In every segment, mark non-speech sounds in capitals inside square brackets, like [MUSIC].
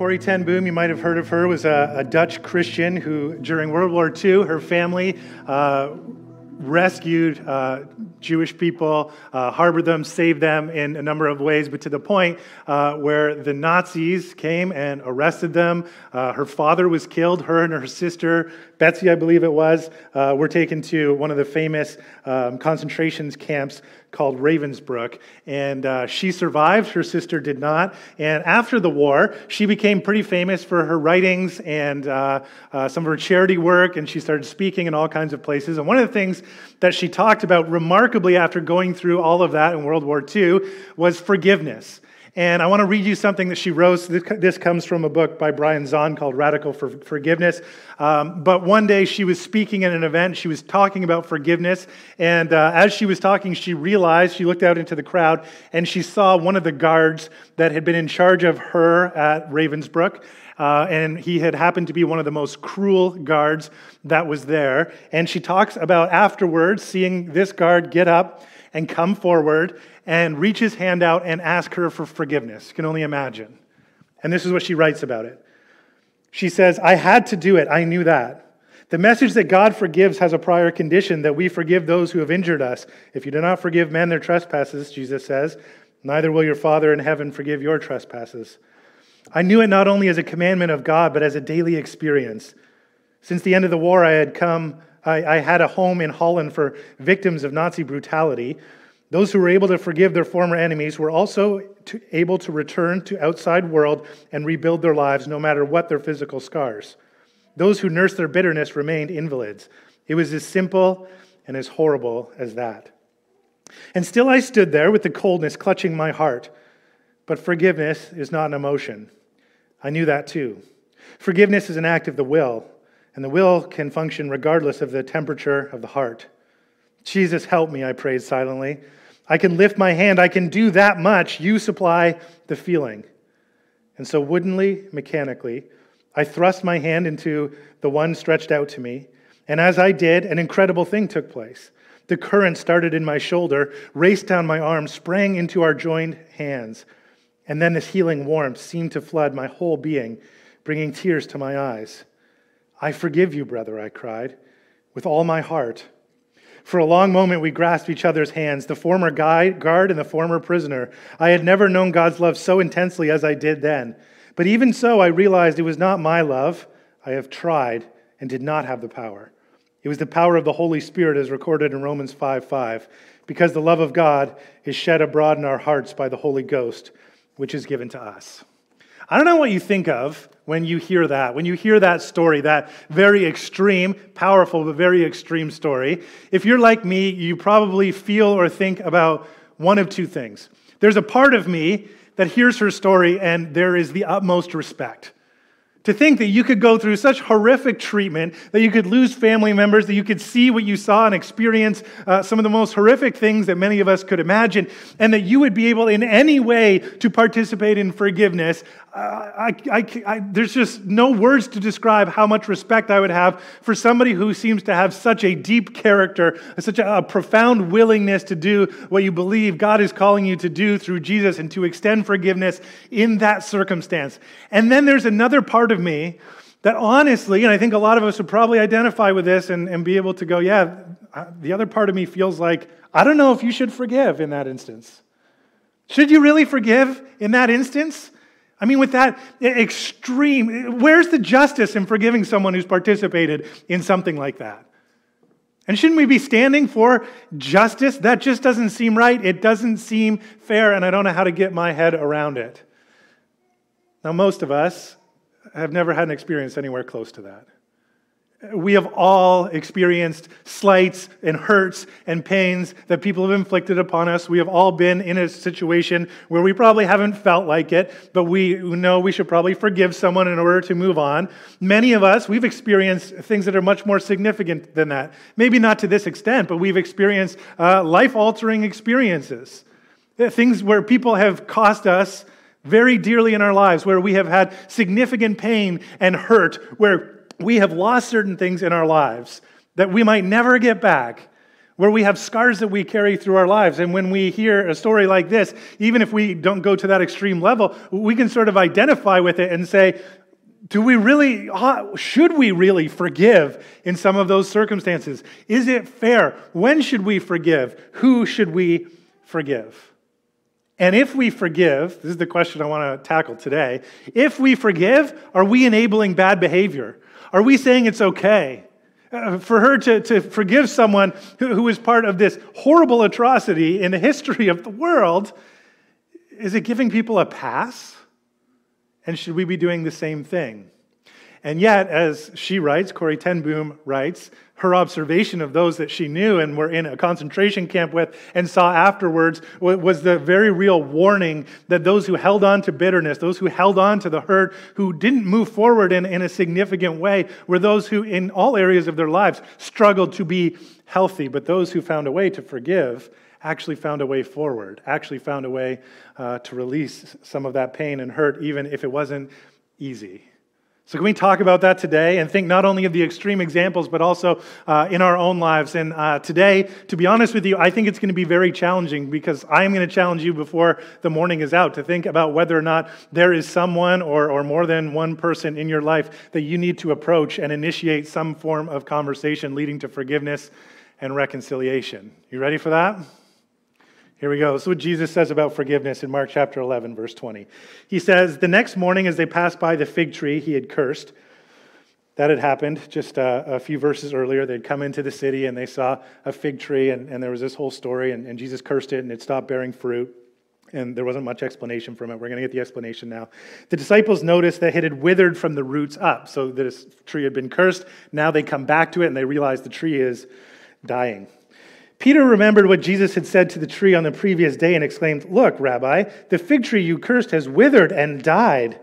Corrie ten Boom, you might have heard of her, was a, a Dutch Christian who, during World War II, her family uh, rescued uh, Jewish people, uh, harbored them, saved them in a number of ways, but to the point uh, where the Nazis came and arrested them. Uh, her father was killed. Her and her sister, Betsie, I believe it was, uh, were taken to one of the famous um, concentration camps called Ravensbrück. And uh, she survived, her sister did not. And after the war, she became pretty famous for her writings and uh, uh, some of her charity work, and she started speaking in all kinds of places. And one of the things that she talked about remarkably after going through all of that in World War II was forgiveness. And I want to read you something that she wrote. This comes from a book by Brian Zahnd called Radical for Forgiveness. Um, but one day she was speaking at an event. She was talking about forgiveness. And uh, as she was talking, she realized, she looked out into the crowd, and she saw one of the guards that had been in charge of her at Ravensbrück. Uh, and he had happened to be one of the most cruel guards that was there. And she talks about afterwards seeing this guard get up and come forward and reach his hand out and ask her for forgiveness. You can only imagine. And this is what she writes about it. She says, I had to do it. I knew that. The message that God forgives has a prior condition that we forgive those who have injured us. If you do not forgive men their trespasses, Jesus says, neither will your Father in heaven forgive your trespasses. I knew it not only as a commandment of God, but as a daily experience. Since the end of the war, I had come, I, I had a home in Holland for victims of Nazi brutality. Those who were able to forgive their former enemies were also to, able to return to outside world and rebuild their lives no matter what their physical scars. Those who nursed their bitterness remained invalids. It was as simple and as horrible as that. And still I stood there with the coldness clutching my heart. But forgiveness is not an emotion. I knew that too. Forgiveness is an act of the will, and the will can function regardless of the temperature of the heart. Jesus, help me, I prayed silently. I can lift my hand. I can do that much. You supply the feeling. And so, woodenly, mechanically, I thrust my hand into the one stretched out to me. And as I did, an incredible thing took place. The current started in my shoulder, raced down my arm, sprang into our joined hands. And then this healing warmth seemed to flood my whole being, bringing tears to my eyes. I forgive you, brother, I cried, with all my heart. For a long moment, we grasped each other's hands, the former guard and the former prisoner. I had never known God's love so intensely as I did then. But even so, I realized it was not my love. I have tried and did not have the power. It was the power of the Holy Spirit, as recorded in Romans 5 5, because the love of God is shed abroad in our hearts by the Holy Ghost, which is given to us. I don't know what you think of when you hear that, when you hear that story, that very extreme, powerful, but very extreme story. If you're like me, you probably feel or think about one of two things. There's a part of me that hears her story and there is the utmost respect. To think that you could go through such horrific treatment, that you could lose family members, that you could see what you saw and experience uh, some of the most horrific things that many of us could imagine, and that you would be able in any way to participate in forgiveness, uh, I, I, I, there's just no words to describe how much respect I would have for somebody who seems to have such a deep character, such a, a profound willingness to do what you believe God is calling you to do through Jesus and to extend forgiveness in that circumstance. And then there's another part part of me that honestly, and I think a lot of us would probably identify with this and, and be able to go, yeah, uh, the other part of me feels like, I don't know if you should forgive in that instance. Should you really forgive in that instance? I mean, with that extreme, where's the justice in forgiving someone who's participated in something like that? And shouldn't we be standing for justice? That just doesn't seem right. It doesn't seem fair, and I don't know how to get my head around it. Now, most of us, have never had an experience anywhere close to that. We have all experienced slights and hurts and pains that people have inflicted upon us. We have all been in a situation where we probably haven't felt like it, but we know we should probably forgive someone in order to move on. Many of us, we've experienced things that are much more significant than that. Maybe not to this extent, but we've experienced uh, life altering experiences. Things where people have cost us very dearly in our lives, where we have had significant pain and hurt, where we have lost certain things in our lives that we might never get back. where we have scars that we carry through our lives. And when we hear a story like this, even if we don't go to that extreme level, we can sort of identify with it and say, do we really, uh, should we really forgive in some of those circumstances? Is it fair? When should we forgive? Who should we forgive? And if we forgive, this is the question I want to tackle today. If we forgive, are we enabling bad behavior? Are we saying it's okay? Uh, for her to, to forgive someone who, who is part of this horrible atrocity in the history of the world, is it giving people a pass? And should we be doing the same thing? And yet, as she writes, Corrie ten Boom writes, her observation of those that she knew and were in a concentration camp with and saw afterwards was the very real warning that those who held on to bitterness, those who held on to the hurt, who didn't move forward in, in a significant way, were those who, in all areas of their lives, struggled to be healthy. But those who found a way to forgive actually found a way forward, actually found a way uh, to release some of that pain and hurt, even if it wasn't easy. So, can we talk about that today and think not only of the extreme examples, but also uh, in our own lives? And uh, today, to be honest with you, I think it's going to be very challenging because I am going to challenge you before the morning is out to think about whether or not there is someone or, or more than one person in your life that you need to approach and initiate some form of conversation leading to forgiveness and reconciliation. You ready for that? Here we go. This is what Jesus says about forgiveness in Mark chapter 11, verse 20. He says, The next morning, as they passed by the fig tree he had cursed, that had happened just a, a few verses earlier. They'd come into the city and they saw a fig tree, and, and there was this whole story, and, and Jesus cursed it, and it stopped bearing fruit. And there wasn't much explanation from it. We're going to get the explanation now. The disciples noticed that it had withered from the roots up. So this tree had been cursed. Now they come back to it and they realize the tree is dying. Peter remembered what Jesus had said to the tree on the previous day and exclaimed, Look, Rabbi, the fig tree you cursed has withered and died.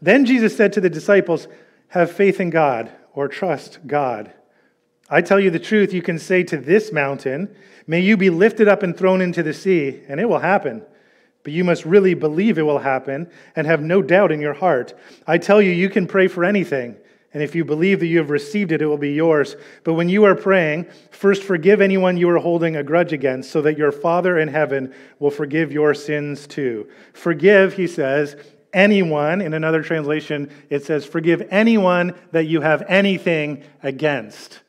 Then Jesus said to the disciples, Have faith in God or trust God. I tell you the truth, you can say to this mountain, May you be lifted up and thrown into the sea, and it will happen. But you must really believe it will happen and have no doubt in your heart. I tell you, you can pray for anything and if you believe that you have received it, it will be yours. But when you are praying, first forgive anyone you are holding a grudge against, so that your Father in heaven will forgive your sins too. Forgive, he says, anyone. In another translation, it says, forgive anyone that you have anything against.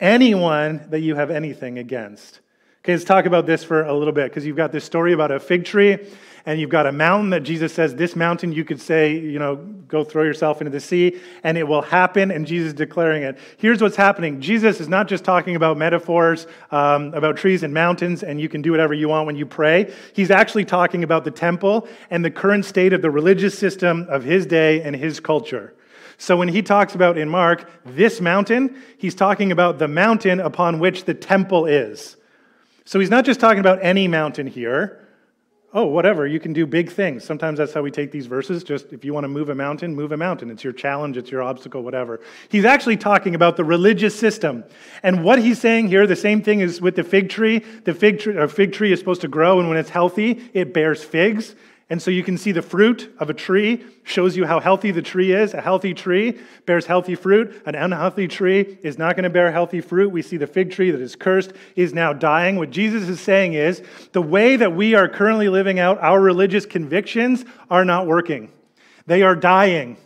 Anyone that you have anything against. Okay, let's talk about this for a little bit because you've got this story about a fig tree and you've got a mountain that Jesus says, This mountain you could say, you know, go throw yourself into the sea, and it will happen, and Jesus declaring it. Here's what's happening Jesus is not just talking about metaphors um, about trees and mountains, and you can do whatever you want when you pray. He's actually talking about the temple and the current state of the religious system of his day and his culture. So when he talks about in Mark this mountain, he's talking about the mountain upon which the temple is. So he's not just talking about any mountain here oh, whatever, you can do big things. Sometimes that's how we take these verses. Just if you want to move a mountain, move a mountain. It's your challenge, it's your obstacle, whatever. He's actually talking about the religious system. And what he's saying here, the same thing is with the fig tree. The fig tree, fig tree is supposed to grow, and when it's healthy, it bears figs. And so you can see the fruit of a tree shows you how healthy the tree is. A healthy tree bears healthy fruit. An unhealthy tree is not going to bear healthy fruit. We see the fig tree that is cursed is now dying. What Jesus is saying is the way that we are currently living out our religious convictions are not working, they are dying.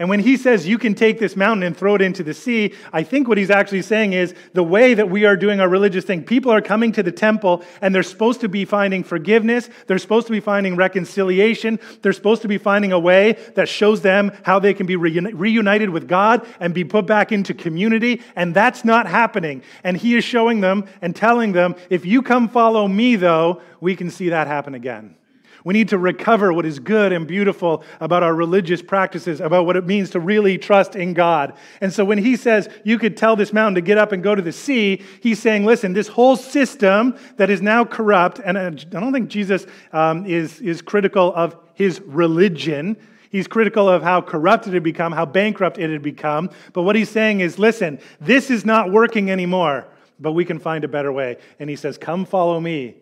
And when he says you can take this mountain and throw it into the sea, I think what he's actually saying is the way that we are doing our religious thing, people are coming to the temple and they're supposed to be finding forgiveness. They're supposed to be finding reconciliation. They're supposed to be finding a way that shows them how they can be reunited with God and be put back into community. And that's not happening. And he is showing them and telling them, if you come follow me, though, we can see that happen again. We need to recover what is good and beautiful about our religious practices, about what it means to really trust in God. And so when he says you could tell this mountain to get up and go to the sea, he's saying, listen, this whole system that is now corrupt, and I don't think Jesus um, is, is critical of his religion. He's critical of how corrupt it had become, how bankrupt it had become. But what he's saying is, listen, this is not working anymore, but we can find a better way. And he says, come follow me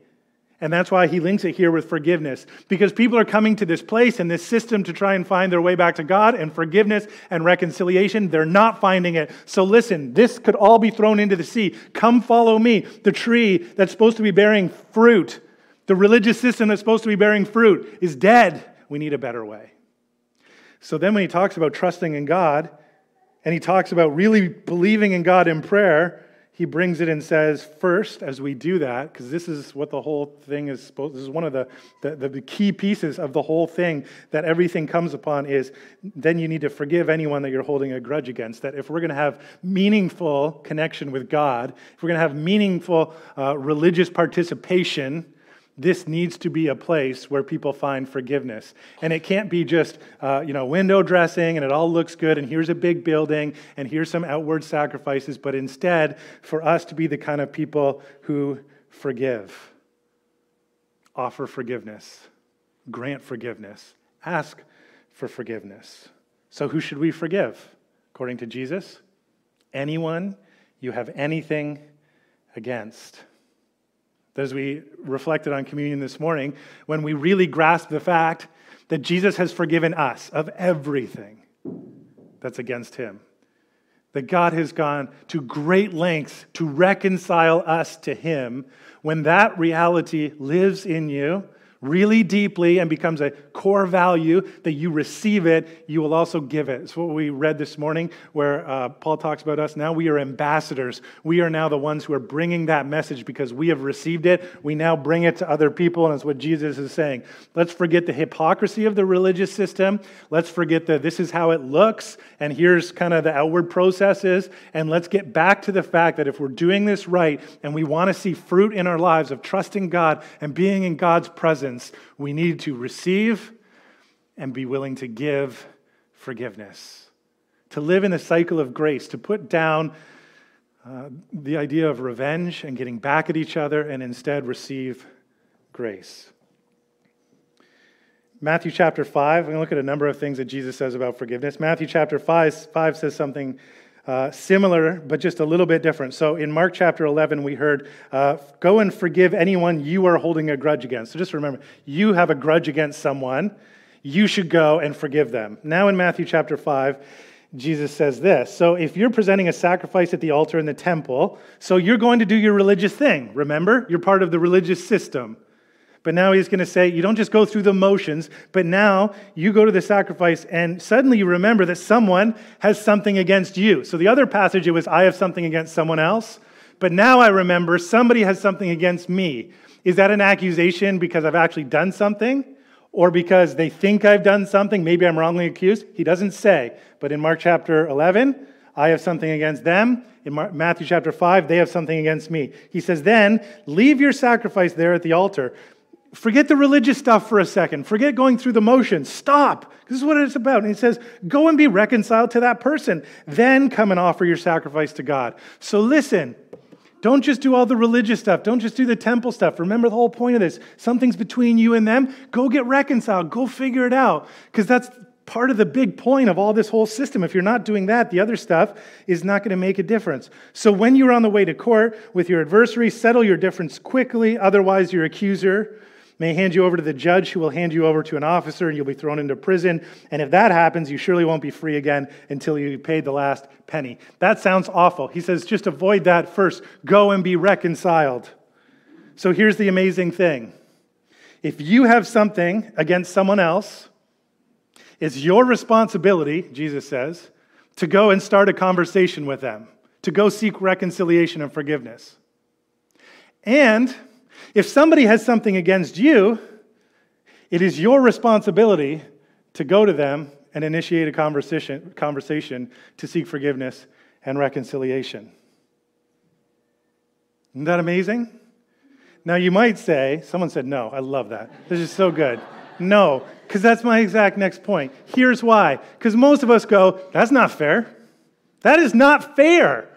And that's why he links it here with forgiveness. Because people are coming to this place and this system to try and find their way back to God and forgiveness and reconciliation. They're not finding it. So listen, this could all be thrown into the sea. Come follow me. The tree that's supposed to be bearing fruit, the religious system that's supposed to be bearing fruit, is dead. We need a better way. So then when he talks about trusting in God and he talks about really believing in God in prayer, he brings it and says, first, as we do that, because this is what the whole thing is supposed, this is one of the, the, the, key pieces of the whole thing that everything comes upon is then you need to forgive anyone that you're holding a grudge against. That if we're going to have meaningful connection with God, if we're going to have meaningful uh, religious participation, this needs to be a place where people find forgiveness. And it can't be just, uh, you know, window dressing and it all looks good and here's a big building and here's some outward sacrifices, but instead for us to be the kind of people who forgive, offer forgiveness, grant forgiveness, ask for forgiveness. So who should we forgive? According to Jesus, anyone you have anything against as we reflected on communion this morning, when we really grasp the fact that Jesus has forgiven us of everything that's against him. That God has gone to great lengths to reconcile us to him. When that reality lives in you, really deeply and becomes a core value that you receive it, you will also give it. It's what we read this morning where uh, Paul talks about us. Now we are ambassadors. We are now the ones who are bringing that message because we have received it. We now bring it to other people, and it's what Jesus is saying. Let's forget the hypocrisy of the religious system. Let's forget that this is how it looks, and here's kind of the outward processes. And let's get back to the fact that if we're doing this right and we want to see fruit in our lives of trusting God and being in God's presence, we need to receive and be willing to give forgiveness, to live in the cycle of grace, to put down uh, the idea of revenge and getting back at each other and instead receive grace. Matthew chapter 5, we're going to look at a number of things that Jesus says about forgiveness. Matthew chapter 5, 5 says something uh, similar, but just a little bit different. So in Mark chapter 11, we heard, uh, Go and forgive anyone you are holding a grudge against. So just remember, you have a grudge against someone, you should go and forgive them. Now in Matthew chapter 5, Jesus says this. So if you're presenting a sacrifice at the altar in the temple, so you're going to do your religious thing. Remember? You're part of the religious system. But now he's going to say, you don't just go through the motions, but now you go to the sacrifice and suddenly you remember that someone has something against you. So the other passage, it was, I have something against someone else. But now I remember somebody has something against me. Is that an accusation because I've actually done something? Or because they think I've done something? Maybe I'm wrongly accused? He doesn't say. But in Mark chapter 11, I have something against them. In Matthew chapter 5, they have something against me. He says, Then leave your sacrifice there at the altar. Forget the religious stuff for a second. Forget going through the motions. Stop. This is what it's about. And he says, go and be reconciled to that person. Then come and offer your sacrifice to God. So listen, don't just do all the religious stuff. Don't just do the temple stuff. Remember the whole point of this. Something's between you and them. Go get reconciled. Go figure it out. Because that's part of the big point of all this whole system. If you're not doing that, the other stuff is not going to make a difference. So when you're on the way to court with your adversary, settle your difference quickly. Otherwise, your accuser may hand you over to the judge, who will hand you over to an officer, and you'll be thrown into prison. And if that happens, you surely won't be free again until you paid the last penny. That sounds awful. He says, just avoid that first. Go and be reconciled. So here's the amazing thing if you have something against someone else, it's your responsibility, Jesus says, to go and start a conversation with them, to go seek reconciliation and forgiveness. And if somebody has something against you, it is your responsibility to go to them and initiate a conversation, conversation to seek forgiveness and reconciliation. Isn't that amazing? Now, you might say, someone said, no, I love that. This is so good. No, because that's my exact next point. Here's why. Because most of us go, that's not fair. That is not fair.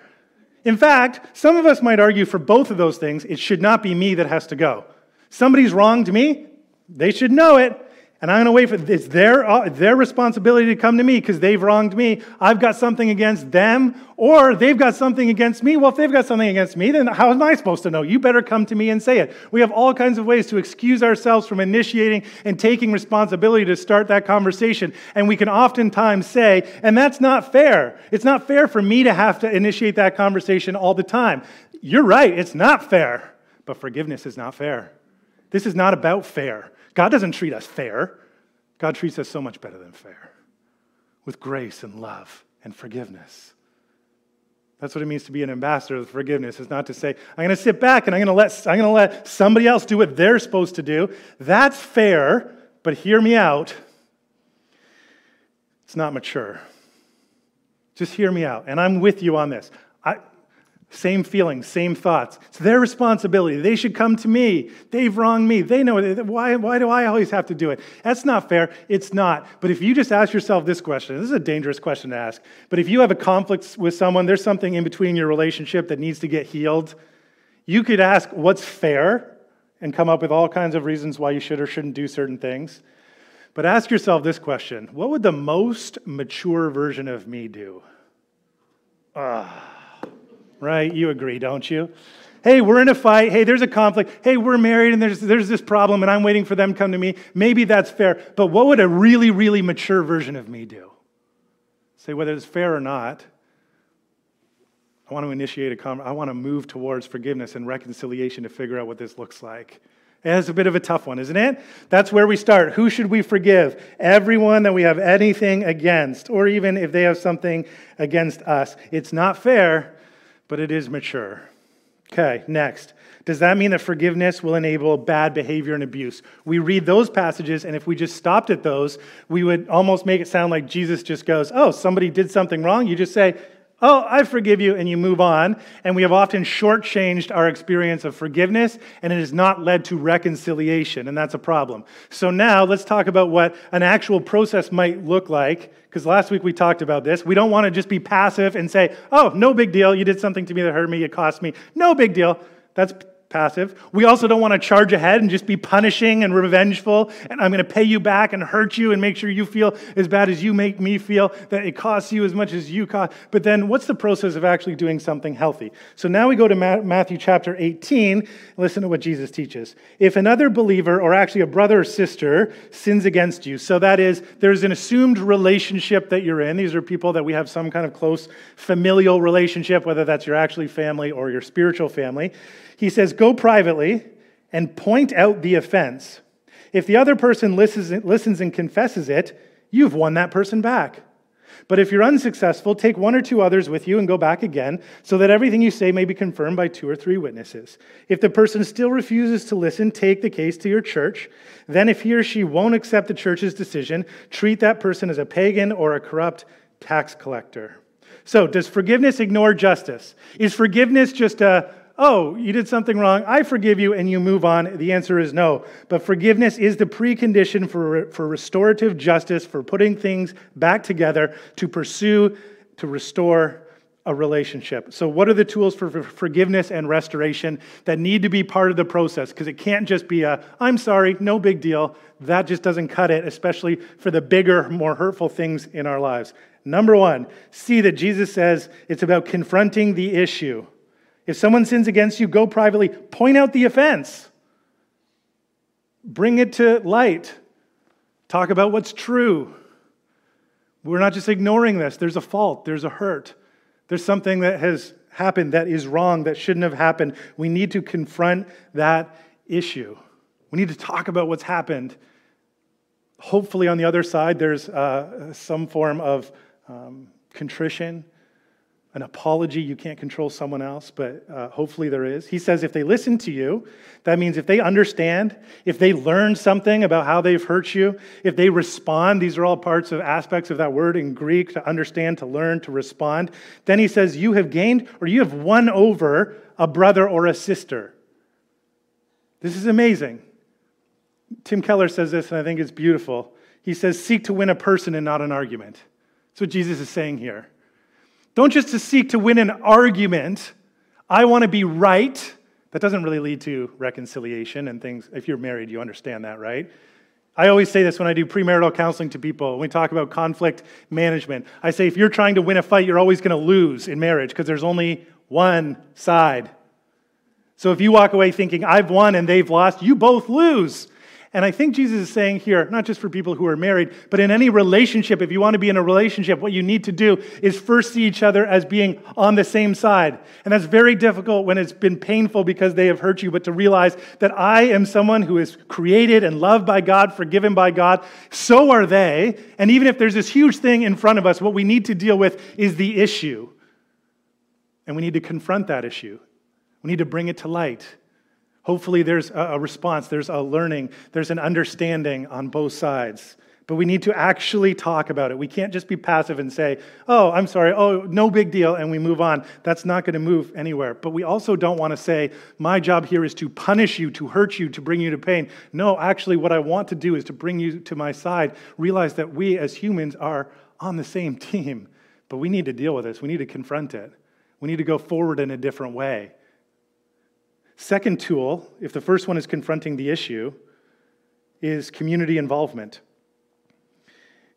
In fact, some of us might argue for both of those things. It should not be me that has to go. Somebody's wronged me, they should know it, And I'm going to wait for it's their, uh, their responsibility to come to me because they've wronged me. I've got something against them, or they've got something against me. Well, if they've got something against me, then how am I supposed to know? You better come to me and say it. We have all kinds of ways to excuse ourselves from initiating and taking responsibility to start that conversation. And we can oftentimes say, and that's not fair. It's not fair for me to have to initiate that conversation all the time. You're right, it's not fair. But forgiveness is not fair. This is not about fair. God doesn't treat us fair. God treats us so much better than fair, with grace and love and forgiveness. That's what it means to be an ambassador of forgiveness. Is not to say, I'm going to sit back and I'm going to let, I'm going to let somebody else do what they're supposed to do. That's fair, but hear me out. It's not mature. Just hear me out. And I'm with you on this. Same feelings, same thoughts. It's their responsibility. They should come to me. They've wronged me. They know it. Why, why do I always have to do it? That's not fair. It's not. But if you just ask yourself this question, this is a dangerous question to ask. But if you have a conflict with someone, there's something in between your relationship that needs to get healed, you could ask what's fair and come up with all kinds of reasons why you should or shouldn't do certain things. But ask yourself this question What would the most mature version of me do? Ah right? You agree, don't you? Hey, we're in a fight. Hey, there's a conflict. Hey, we're married and there's, there's this problem and I'm waiting for them to come to me. Maybe that's fair. But what would a really, really mature version of me do? Say, whether it's fair or not, I want to initiate a conversation. I want to move towards forgiveness and reconciliation to figure out what this looks like. It's a bit of a tough one, isn't it? That's where we start. Who should we forgive? Everyone that we have anything against, or even if they have something against us. It's not fair, but it is mature. Okay, next. Does that mean that forgiveness will enable bad behavior and abuse? We read those passages, and if we just stopped at those, we would almost make it sound like Jesus just goes, Oh, somebody did something wrong. You just say, Oh, I forgive you, and you move on. And we have often shortchanged our experience of forgiveness, and it has not led to reconciliation, and that's a problem. So now let's talk about what an actual process might look like, because last week we talked about this. We don't want to just be passive and say, Oh, no big deal. You did something to me that hurt me, it cost me. No big deal. That's passive. We also don't want to charge ahead and just be punishing and revengeful, and I'm going to pay you back and hurt you and make sure you feel as bad as you make me feel, that it costs you as much as you cost. But then what's the process of actually doing something healthy? So now we go to Matthew chapter 18. Listen to what Jesus teaches. If another believer, or actually a brother or sister, sins against you, so that is, there's an assumed relationship that you're in. These are people that we have some kind of close familial relationship, whether that's your actually family or your spiritual family. He says, Go privately and point out the offense. If the other person listens, and confesses it, you've won that person back. But if you're unsuccessful, take one or two others with you and go back again, so that everything you say may be confirmed by two or three witnesses. If the person still refuses to listen, take the case to your church. Then, if he or she won't accept the church's decision, treat that person as a pagan or a corrupt tax collector. So, does forgiveness ignore justice? Is forgiveness just a oh, you did something wrong, I forgive you, and you move on? The answer is no. But forgiveness is the precondition for, for restorative justice, for putting things back together, to pursue, to restore a relationship. So, what are the tools for forgiveness and restoration that need to be part of the process? Because it can't just be a, I'm sorry, no big deal. That just doesn't cut it, especially for the bigger, more hurtful things in our lives. Number one, see that Jesus says it's about confronting the issue. If someone sins against you, go privately, point out the offense, bring it to light, talk about what's true. We're not just ignoring this. There's a fault, there's a hurt, there's something that has happened that is wrong, that shouldn't have happened. We need to confront that issue. We need to talk about what's happened. Hopefully, on the other side, there's uh, some form of um, contrition an apology. You can't control someone else, but uh, hopefully there is. He says if they listen to you, that means if they understand, if they learn something about how they've hurt you, if they respond, these are all parts of aspects of that word in Greek to understand, to learn, to respond. Then he says, You have gained or you have won over a brother or a sister. This is amazing. Tim Keller says this, and I think it's beautiful. He says, Seek to win a person and not an argument. That's what Jesus is saying here. Don't just to seek to win an argument. I want to be right. That doesn't really lead to reconciliation and things. If you're married, you understand that, right? I always say this when I do premarital counseling to people. When we talk about conflict management, I say if you're trying to win a fight, you're always going to lose in marriage because there's only one side. So if you walk away thinking, I've won and they've lost, you both lose. And I think Jesus is saying here, not just for people who are married, but in any relationship, if you want to be in a relationship, what you need to do is first see each other as being on the same side. And that's very difficult when it's been painful because they have hurt you, but to realize that I am someone who is created and loved by God, forgiven by God. So are they. And even if there's this huge thing in front of us, what we need to deal with is the issue. And we need to confront that issue. We need to bring it to light. Hopefully, there's a response, there's a learning, there's an understanding on both sides. But we need to actually talk about it. We can't just be passive and say, oh, I'm sorry, oh, no big deal, and we move on. That's not going to move anywhere. But we also don't want to say, my job here is to punish you, to hurt you, to bring you to pain. No, actually, what I want to do is to bring you to my side. Realize that we as humans are on the same [LAUGHS] team, but we need to deal with this. We need to confront it. We need to go forward in a different way. Second tool, if the first one is confronting the issue, is community involvement.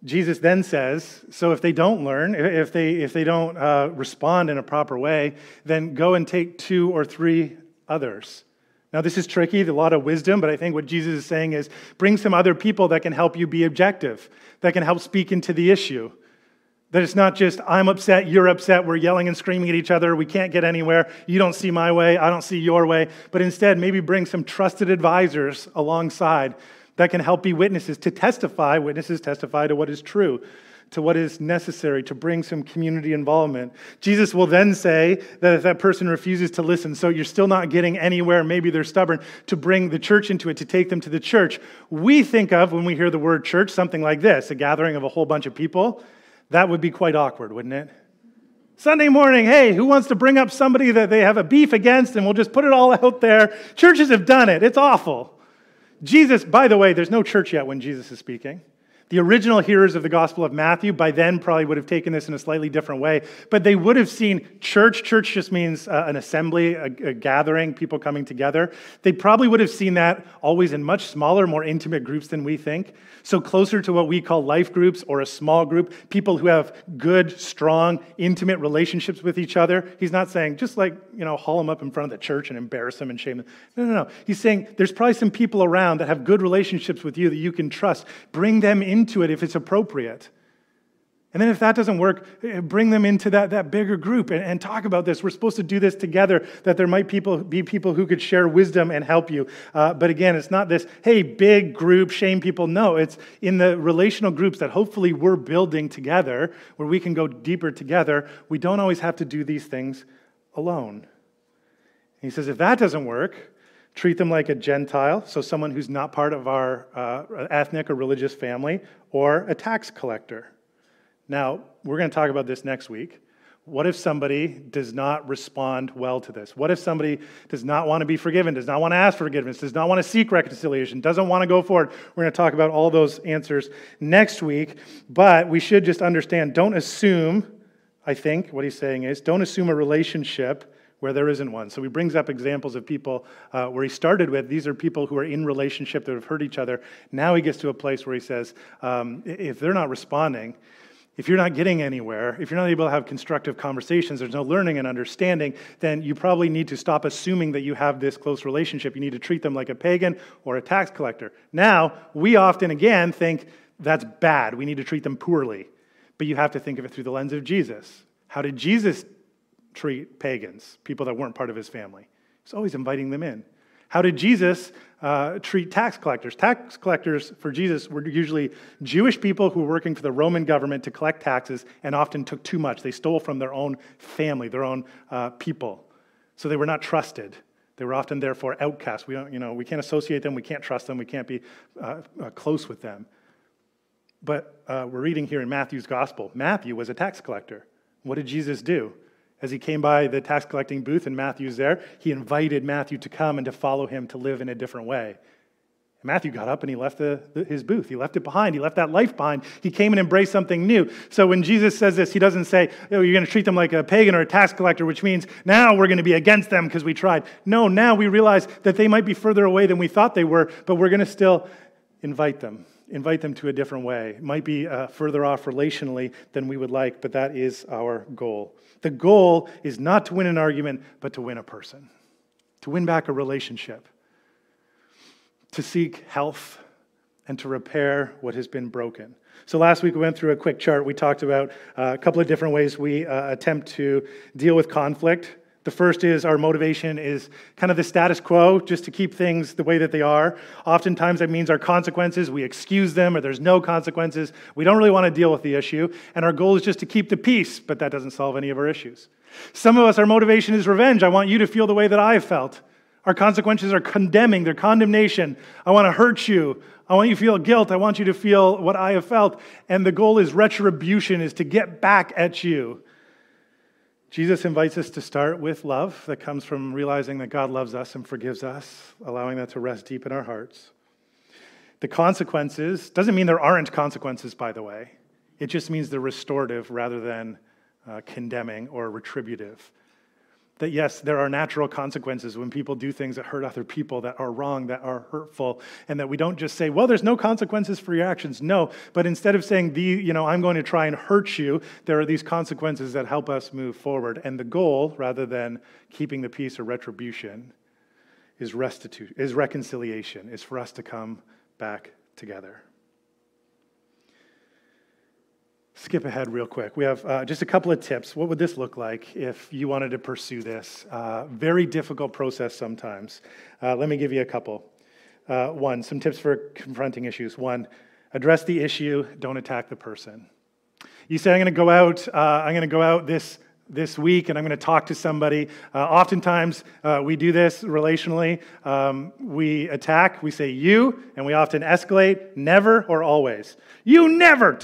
Jesus then says, so if they don't learn, if they, if they don't uh, respond in a proper way, then go and take two or three others. Now, this is tricky, a lot of wisdom, but I think what Jesus is saying is bring some other people that can help you be objective, that can help speak into the issue. That it's not just, I'm upset, you're upset, we're yelling and screaming at each other, we can't get anywhere, you don't see my way, I don't see your way, but instead, maybe bring some trusted advisors alongside that can help be witnesses to testify, witnesses testify to what is true, to what is necessary, to bring some community involvement. Jesus will then say that if that person refuses to listen, so you're still not getting anywhere, maybe they're stubborn, to bring the church into it, to take them to the church. We think of, when we hear the word church, something like this a gathering of a whole bunch of people. That would be quite awkward, wouldn't it? Sunday morning, hey, who wants to bring up somebody that they have a beef against and we'll just put it all out there? Churches have done it. It's awful. Jesus, by the way, there's no church yet when Jesus is speaking. The original hearers of the Gospel of Matthew by then probably would have taken this in a slightly different way, but they would have seen church. Church just means uh, an assembly, a, a, gathering, people coming together. They probably would have seen that always in much smaller, more intimate groups than we think. So, closer to what we call life groups or a small group, people who have good, strong, intimate relationships with each other. He's not saying just like, you know, haul them up in front of the church and embarrass them and shame them. No, no, no. He's saying there's probably some people around that have good relationships with you that you can trust. Bring them in into it if it's appropriate. And then if that doesn't work, eh, bring them into that, that bigger group and, and, talk about this. We're supposed to do this together, that there might people, be people who could share wisdom and help you. Uh, but again, it's not this, hey, big group, shame people. No, it's in the relational groups that hopefully we're building together, where we can go deeper together. We don't always have to do these things alone. he says, if that doesn't work, treat them like a Gentile, so someone who's not part of our uh, ethnic or religious family, or a tax collector. Now, we're going to talk about this next week. What if somebody does not respond well to this? What if somebody does not want to be forgiven, does not want to ask for forgiveness, does not want to seek reconciliation, doesn't want to go forward? We're going to talk about all those answers next week, but we should just understand don't assume, I think what he's saying is, don't assume a relationship where there isn't one. So he brings up examples of people uh, where he started with these are people who are in relationship that have hurt each other. Now he gets to a place where he says, um, if they're not responding, if you're not getting anywhere, if you're not able to have constructive conversations, there's no learning and understanding, then you probably need to stop assuming that you have this close relationship. You need to treat them like a pagan or a tax collector. Now, we often, again, think that's bad. We need to treat them poorly. But you have to think of it through the lens of Jesus. How did Jesus treat pagans, people that weren't part of his family. He's always inviting them in. How did Jesus uh, treat tax collectors? Tax collectors for Jesus were usually Jewish people who were working for the Roman government to collect taxes and often took too much. They stole from their own family, their own uh, people. So they were not trusted. They were often therefore outcasts. We, don't, you know, we can't associate them, we can't trust them, we can't be uh, uh close with them. But uh, we're reading here in Matthew's gospel Matthew was a tax collector. What did Jesus do? As he came by the tax collecting booth and Matthew's there, he invited Matthew to come and to follow him to live in a different way. Matthew got up and he left the, the, his booth. He left it behind. He left that life behind. He came and embraced something new. So when Jesus says this, he doesn't say, oh, you're going to treat them like a pagan or a tax collector, which means now we're going to be against them because we tried. No, now we realize that they might be further away than we thought they were, but we're going to still invite them. Invite them to a different way. It might be uh, further off relationally than we would like, but that is our goal. The goal is not to win an argument, but to win a person, to win back a relationship, to seek health, and to repair what has been broken. So, last week we went through a quick chart. We talked about uh, a couple of different ways we uh, attempt to deal with conflict the first is our motivation is kind of the status quo, just to keep things the way that they are. Oftentimes that means our consequences, we excuse them, or there's no consequences. We don't really want to deal with the issue, and our goal is just to keep the peace, but that doesn't solve any of our issues. Some of us, our motivation is revenge. I want you to feel the way that I felt. Our consequences are condemning, they're condemnation. I want to hurt you. I want you to feel guilt. I want you to feel what I have felt. And the goal is retribution, is to get back at you. Jesus invites us to start with love that comes from realizing that God loves us and forgives us, allowing that to rest deep in our hearts. The consequences doesn't mean there aren't consequences, by the way. It just means they're restorative rather than uh, condemning or retributive that yes, there are natural consequences when people do things that hurt other people, that are wrong, that are hurtful, and that we don't just say, well, there's no consequences for your actions. No, but instead of saying, the, you know, I'm going to try and hurt you, there are these consequences that help us move forward. And the goal, rather than keeping the peace or retribution, is, restitution, is reconciliation, is for us to come back together skip ahead real quick. We have uh, just a couple of tips. What would this look like if you wanted to pursue this? Uh, very difficult process sometimes. Uh, let me give you a couple. Uh, one, some tips for confronting issues. One, address the issue, don't attack the person. You say, I'm going to go out, uh, I'm going to go out this this week and I'm going to talk to somebody. Uh, oftentimes, uh, we do this relationally. Um, we attack, we say you, and we often escalate never or always. You never,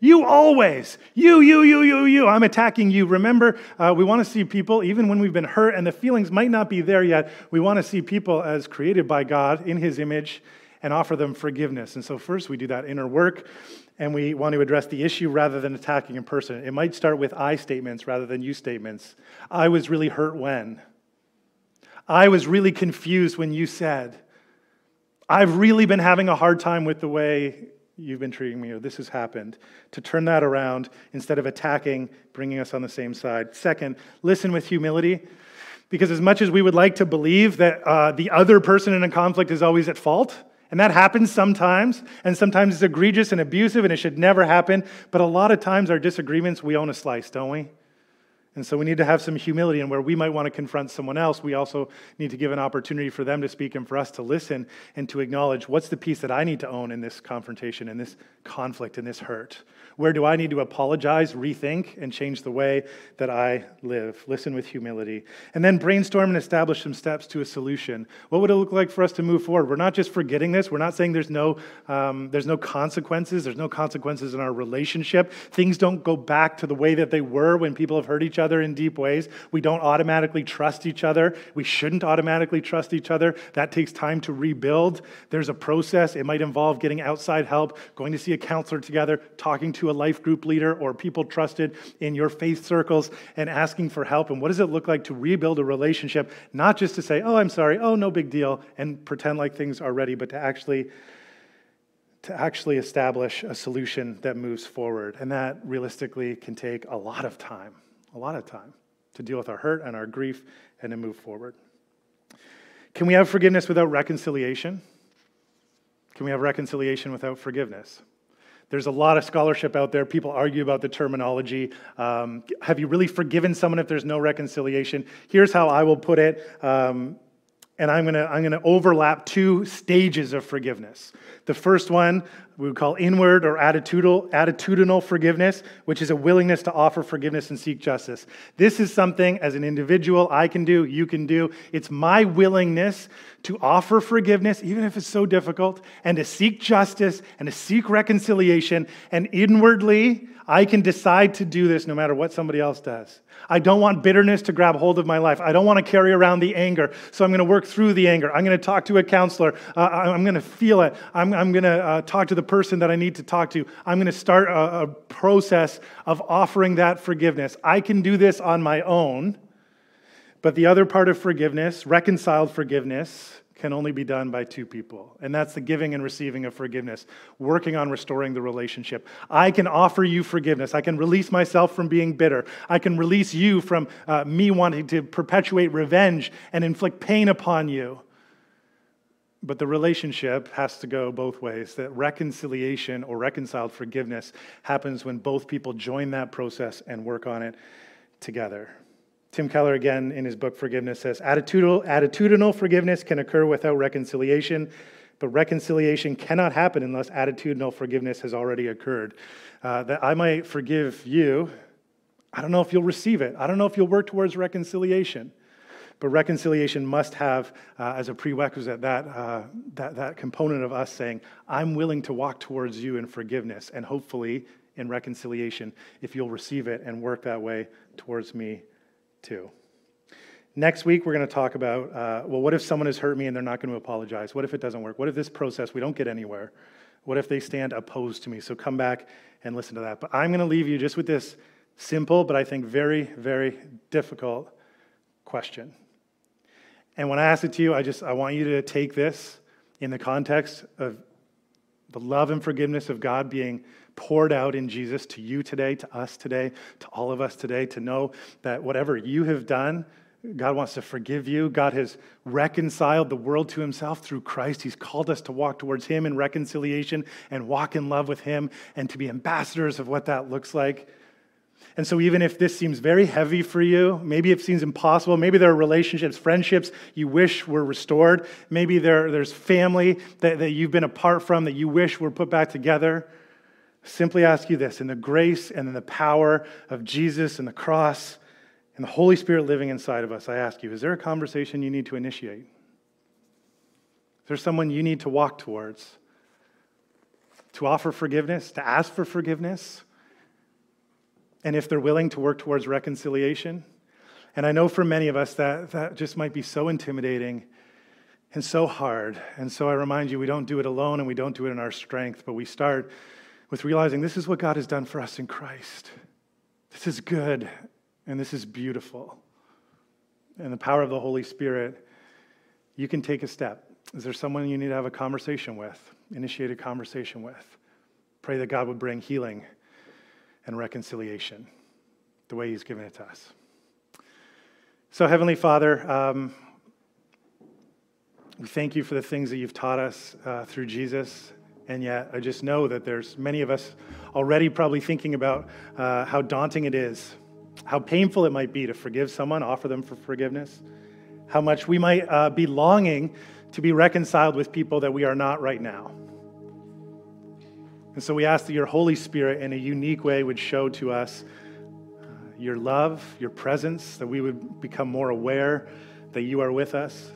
you always, you, you, you, you, you. I'm attacking you. Remember, uh, we want to see people, even when we've been hurt and the feelings might not be there yet, we want to see people as created by God in His image and offer them forgiveness. And so, first, we do that inner work and we want to address the issue rather than attacking a person. It might start with I statements rather than you statements. I was really hurt when. I was really confused when you said. I've really been having a hard time with the way you've been treating me, or this has happened. To turn that around instead of attacking, bringing us on the same side. Second, listen with humility. Because as much as we would like to believe that uh, the other person in a conflict is always at fault, and that happens sometimes, and sometimes it's egregious and abusive, and it should never happen. But a lot of times, our disagreements, we own a slice, don't we? And so we need to have some humility, and where we might want to confront someone else, we also need to give an opportunity for them to speak and for us to listen and to acknowledge what's the piece that I need to own in this confrontation, in this conflict, in this hurt. Where do I need to apologize, rethink, and change the way that I live? Listen with humility. And then brainstorm and establish some steps to a solution. What would it look like for us to move forward? We're not just forgetting this. We're not saying there's no, um, there's no consequences. There's no consequences in our relationship. Things don't go back to the way that they were when people have hurt each other in deep ways. We don't automatically trust each other. We shouldn't automatically trust each other. That takes time to rebuild. There's a process. It might involve getting outside help, going to see a counselor together, talking to a life group leader or people trusted in your faith circles and asking for help. And what does it look like to rebuild a relationship? Not just to say, oh, I'm sorry, oh, no big deal, and pretend like things are ready, but to actually to actually establish a solution that moves forward. And that realistically can take a lot of time, a lot of time to deal with our hurt and our grief and to move forward. Can we have forgiveness without reconciliation? Can we have reconciliation without forgiveness? There's a lot of scholarship out there. People argue about the terminology. Um, have you really forgiven someone if there's no reconciliation? Here's how I will put it. Um, and I'm going to I'm to overlap two stages of forgiveness. The first one we would call inward or attitudinal, attitudinal forgiveness, which is a willingness to offer forgiveness and seek justice. This is something as an individual I can do, you can do. It's my willingness to offer forgiveness, even if it's so difficult, and to seek justice and to seek reconciliation. And inwardly, I can decide to do this no matter what somebody else does. I don't want bitterness to grab hold of my life. I don't want to carry around the anger. So I'm going to work through the anger. I'm going to talk to a counselor. Uh, I'm going to feel it. I'm, I'm going to uh, talk to the person that I need to talk to. I'm going to start a, a process of offering that forgiveness. I can do this on my own. But the other part of forgiveness, reconciled forgiveness, can only be done by two people, and that's the giving and receiving of forgiveness, working on restoring the relationship. I can offer you forgiveness. I can release myself from being bitter. I can release you from uh, me wanting to perpetuate revenge and inflict pain upon you. But the relationship has to go both ways. That reconciliation or reconciled forgiveness happens when both people join that process and work on it together. Tim Keller, again, in his book Forgiveness, says attitudinal, attitudinal forgiveness can occur without reconciliation, but reconciliation cannot happen unless attitudinal forgiveness has already occurred. Uh, that I might forgive you, I don't know if you'll receive it. I don't know if you'll work towards reconciliation. But reconciliation must have, uh, as a prerequisite, that, uh, that, that component of us saying, I'm willing to walk towards you in forgiveness and hopefully in reconciliation if you'll receive it and work that way towards me too. Next week, we're going to talk about uh, well, what if someone has hurt me and they're not going to apologize? What if it doesn't work? What if this process, we don't get anywhere? What if they stand opposed to me? So come back and listen to that. But I'm going to leave you just with this simple, but I think very, very difficult question. And when I ask it to you, I just I want you to take this in the context of the love and forgiveness of God being poured out in Jesus to you today, to us today, to all of us today, to know that whatever you have done, God wants to forgive you. God has reconciled the world to himself through Christ. He's called us to walk towards him in reconciliation and walk in love with him and to be ambassadors of what that looks like. And so, even if this seems very heavy for you, maybe it seems impossible, maybe there are relationships, friendships you wish were restored, maybe there, there's family that, that you've been apart from that you wish were put back together simply ask you this in the grace and in the power of Jesus and the cross and the Holy Spirit living inside of us, I ask you, is there a conversation you need to initiate? Is there someone you need to walk towards? To offer forgiveness, to ask for forgiveness? And if they're willing to work towards reconciliation? And I know for many of us that that just might be so intimidating and so hard. And so I remind you, we don't do it alone and we don't do it in our strength, but we start with realizing this is what God has done for us in Christ. This is good and this is beautiful. And the power of the Holy Spirit, you can take a step. Is there someone you need to have a conversation with, initiate a conversation with? Pray that God would bring healing and reconciliation the way He's given it to us. So, Heavenly Father, um, we thank you for the things that you've taught us uh, through Jesus. And yet, I just know that there's many of us already probably thinking about uh, how daunting it is, how painful it might be to forgive someone, offer them for forgiveness, how much we might uh, be longing to be reconciled with people that we are not right now. And so we ask that your Holy Spirit, in a unique way, would show to us uh, your love, your presence, that we would become more aware that you are with us,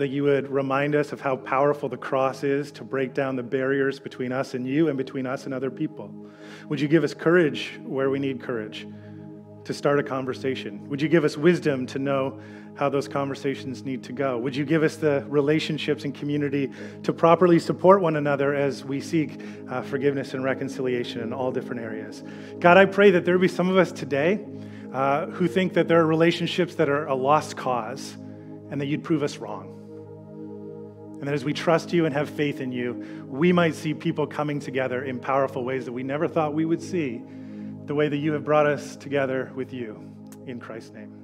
that you would remind us of how powerful the cross is to break down the barriers between us and you and between us and other people. Would you give us courage where we need courage to start a conversation? Would you give us wisdom to know how those conversations need to go? Would you give us the relationships and community to properly support one another as we seek uh, forgiveness and reconciliation in all different areas? God, I pray that there be some of us today uh, who think that there are relationships that are a lost cause and that you'd prove us wrong. And that as we trust you and have faith in you, we might see people coming together in powerful ways that we never thought we would see, the way that you have brought us together with you. In Christ's name.